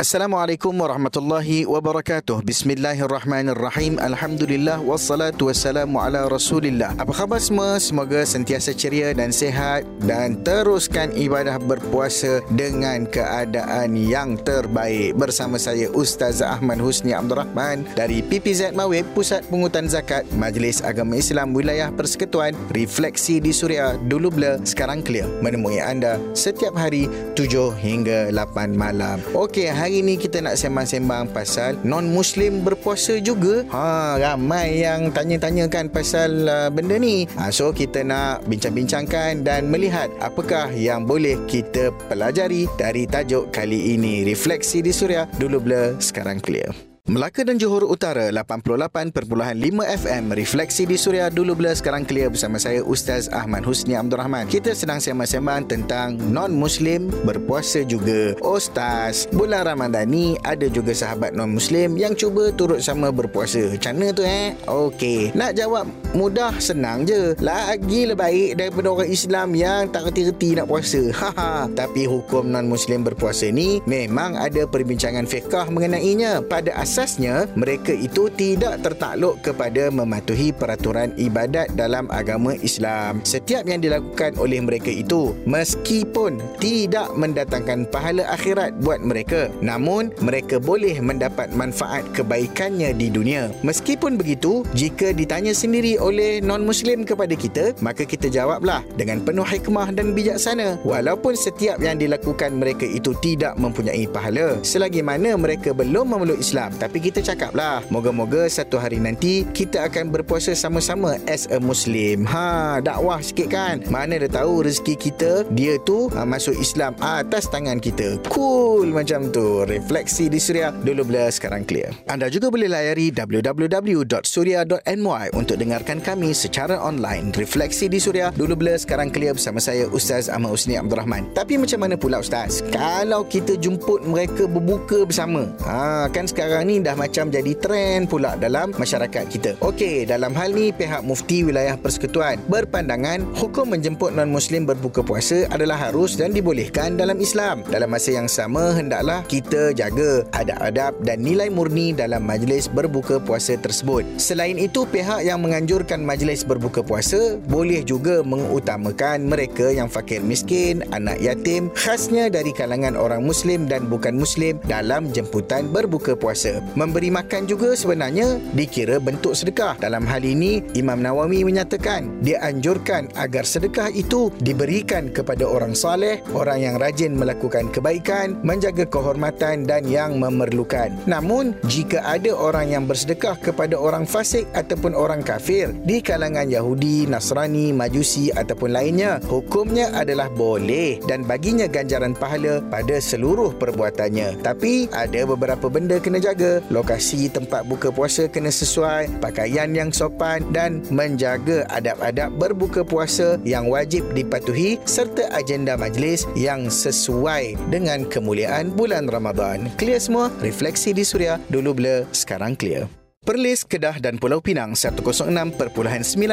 Assalamualaikum warahmatullahi wabarakatuh. Bismillahirrahmanirrahim. Alhamdulillah wassalatu wassalamu ala Rasulillah. Apa khabar semua? Semoga sentiasa ceria dan sehat dan teruskan ibadah berpuasa dengan keadaan yang terbaik. Bersama saya Ustaz Ahmad Husni Abdul Rahman dari PPZ Mawib Pusat Pungutan Zakat Majlis Agama Islam Wilayah Persekutuan Refleksi di Suria dulu blur sekarang clear menemui anda setiap hari 7 hingga 8 malam. Okey, hari ni kita nak sembang-sembang pasal non-muslim berpuasa juga. Ha, ramai yang tanya-tanyakan pasal uh, benda ni. Ha, so kita nak bincang-bincangkan dan melihat apakah yang boleh kita pelajari dari tajuk kali ini. Refleksi di Suria, dulu blur, sekarang clear. Melaka dan Johor Utara 88.5 FM Refleksi di Suria dulu bila sekarang clear bersama saya Ustaz Ahmad Husni Abdul Rahman. Kita sedang sembang-sembang tentang non-muslim berpuasa juga. Ustaz, bulan Ramadan ni ada juga sahabat non-muslim yang cuba turut sama berpuasa. Macam mana tu eh? Okey, nak jawab mudah senang je. Lagi lebih baik daripada orang Islam yang tak reti-reti nak puasa. Haha. Tapi hukum non-muslim berpuasa ni memang ada perbincangan fiqah mengenainya. Pada asal asasnya mereka itu tidak tertakluk kepada mematuhi peraturan ibadat dalam agama Islam. Setiap yang dilakukan oleh mereka itu meskipun tidak mendatangkan pahala akhirat buat mereka, namun mereka boleh mendapat manfaat kebaikannya di dunia. Meskipun begitu, jika ditanya sendiri oleh non-muslim kepada kita, maka kita jawablah dengan penuh hikmah dan bijaksana. Walaupun setiap yang dilakukan mereka itu tidak mempunyai pahala, selagi mana mereka belum memeluk Islam, tapi kita cakap lah Moga-moga satu hari nanti Kita akan berpuasa sama-sama As a Muslim. Ha, dakwah sikit kan? Mana dah tahu rezeki kita Dia tu ha, masuk Islam atas tangan kita. Cool macam tu. Refleksi di Suria Dulu bila sekarang clear. Anda juga boleh layari www.surya.my Untuk dengarkan kami secara online. Refleksi di Suria Dulu bila sekarang clear bersama saya Ustaz Ahmad Usni Abdul Rahman Tapi macam mana pula Ustaz? Kalau kita jemput mereka berbuka bersama ha, Kan sekarang ni dah macam jadi trend pula dalam masyarakat kita. Okey, dalam hal ni pihak mufti wilayah persekutuan berpandangan hukum menjemput non-muslim berbuka puasa adalah harus dan dibolehkan dalam Islam. Dalam masa yang sama hendaklah kita jaga adab-adab dan nilai murni dalam majlis berbuka puasa tersebut. Selain itu, pihak yang menganjurkan majlis berbuka puasa boleh juga mengutamakan mereka yang fakir miskin, anak yatim, khasnya dari kalangan orang muslim dan bukan muslim dalam jemputan berbuka puasa. Memberi makan juga sebenarnya dikira bentuk sedekah. Dalam hal ini, Imam Nawawi menyatakan dia anjurkan agar sedekah itu diberikan kepada orang saleh, orang yang rajin melakukan kebaikan, menjaga kehormatan dan yang memerlukan. Namun, jika ada orang yang bersedekah kepada orang fasik ataupun orang kafir di kalangan Yahudi, Nasrani, Majusi ataupun lainnya, hukumnya adalah boleh dan baginya ganjaran pahala pada seluruh perbuatannya. Tapi ada beberapa benda kena jaga lokasi tempat buka puasa kena sesuai, pakaian yang sopan dan menjaga adab-adab berbuka puasa yang wajib dipatuhi serta agenda majlis yang sesuai dengan kemuliaan bulan Ramadan. Clear semua? Refleksi di Suria dulu bila sekarang clear. Perlis, Kedah dan Pulau Pinang 106.9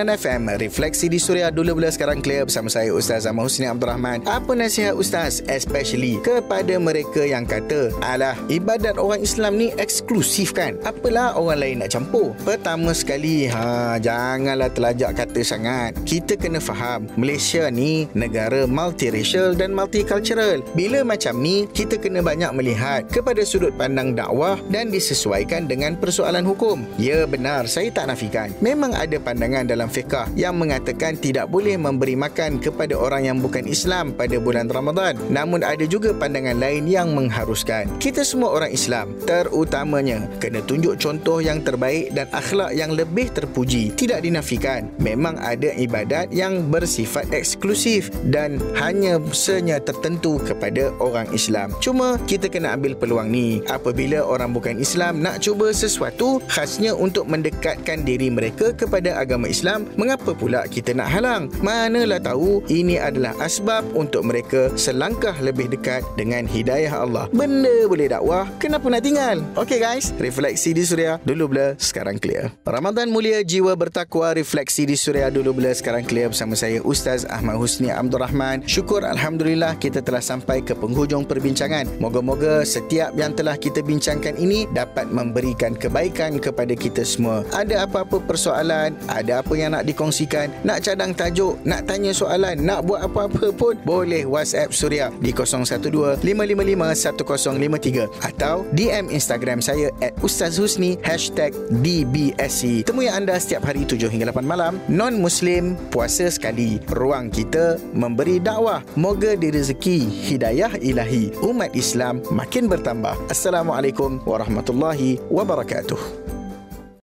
FM Refleksi di Suria dulu bila sekarang clear bersama saya Ustaz Ahmad Husni Abdul Rahman Apa nasihat Ustaz especially kepada mereka yang kata Alah ibadat orang Islam ni eksklusif kan? Apalah orang lain nak campur? Pertama sekali ha, janganlah telajak kata sangat. Kita kena faham Malaysia ni negara multiracial dan multicultural. Bila macam ni kita kena banyak melihat kepada sudut pandang dakwah Dan disesuaikan dengan persoalan hukum hukum. Ya benar, saya tak nafikan. Memang ada pandangan dalam fiqah yang mengatakan tidak boleh memberi makan kepada orang yang bukan Islam pada bulan Ramadan. Namun ada juga pandangan lain yang mengharuskan. Kita semua orang Islam, terutamanya kena tunjuk contoh yang terbaik dan akhlak yang lebih terpuji. Tidak dinafikan. Memang ada ibadat yang bersifat eksklusif dan hanya senya tertentu kepada orang Islam. Cuma kita kena ambil peluang ni. Apabila orang bukan Islam nak cuba sesuatu khas khasnya untuk mendekatkan diri mereka kepada agama Islam. Mengapa pula kita nak halang? Manalah tahu ini adalah asbab untuk mereka selangkah lebih dekat dengan hidayah Allah. Benda boleh dakwah, kenapa nak tinggal? Okay guys, refleksi di Suria dulu blur, sekarang clear. Ramadan mulia jiwa bertakwa refleksi di Suria dulu blur, sekarang clear bersama saya Ustaz Ahmad Husni Abdul Rahman. Syukur Alhamdulillah kita telah sampai ke penghujung perbincangan. Moga-moga setiap yang telah kita bincangkan ini dapat memberikan kebaikan kepada kita semua. Ada apa-apa persoalan, ada apa yang nak dikongsikan, nak cadang tajuk, nak tanya soalan, nak buat apa-apa pun, boleh WhatsApp Suria di 012-555-1053 atau DM Instagram saya at Ustaz Husni hashtag DBSC. Temui anda setiap hari 7 hingga 8 malam. Non-Muslim, puasa sekali. Ruang kita memberi dakwah. Moga direzeki hidayah ilahi. Umat Islam makin bertambah. Assalamualaikum warahmatullahi wabarakatuh.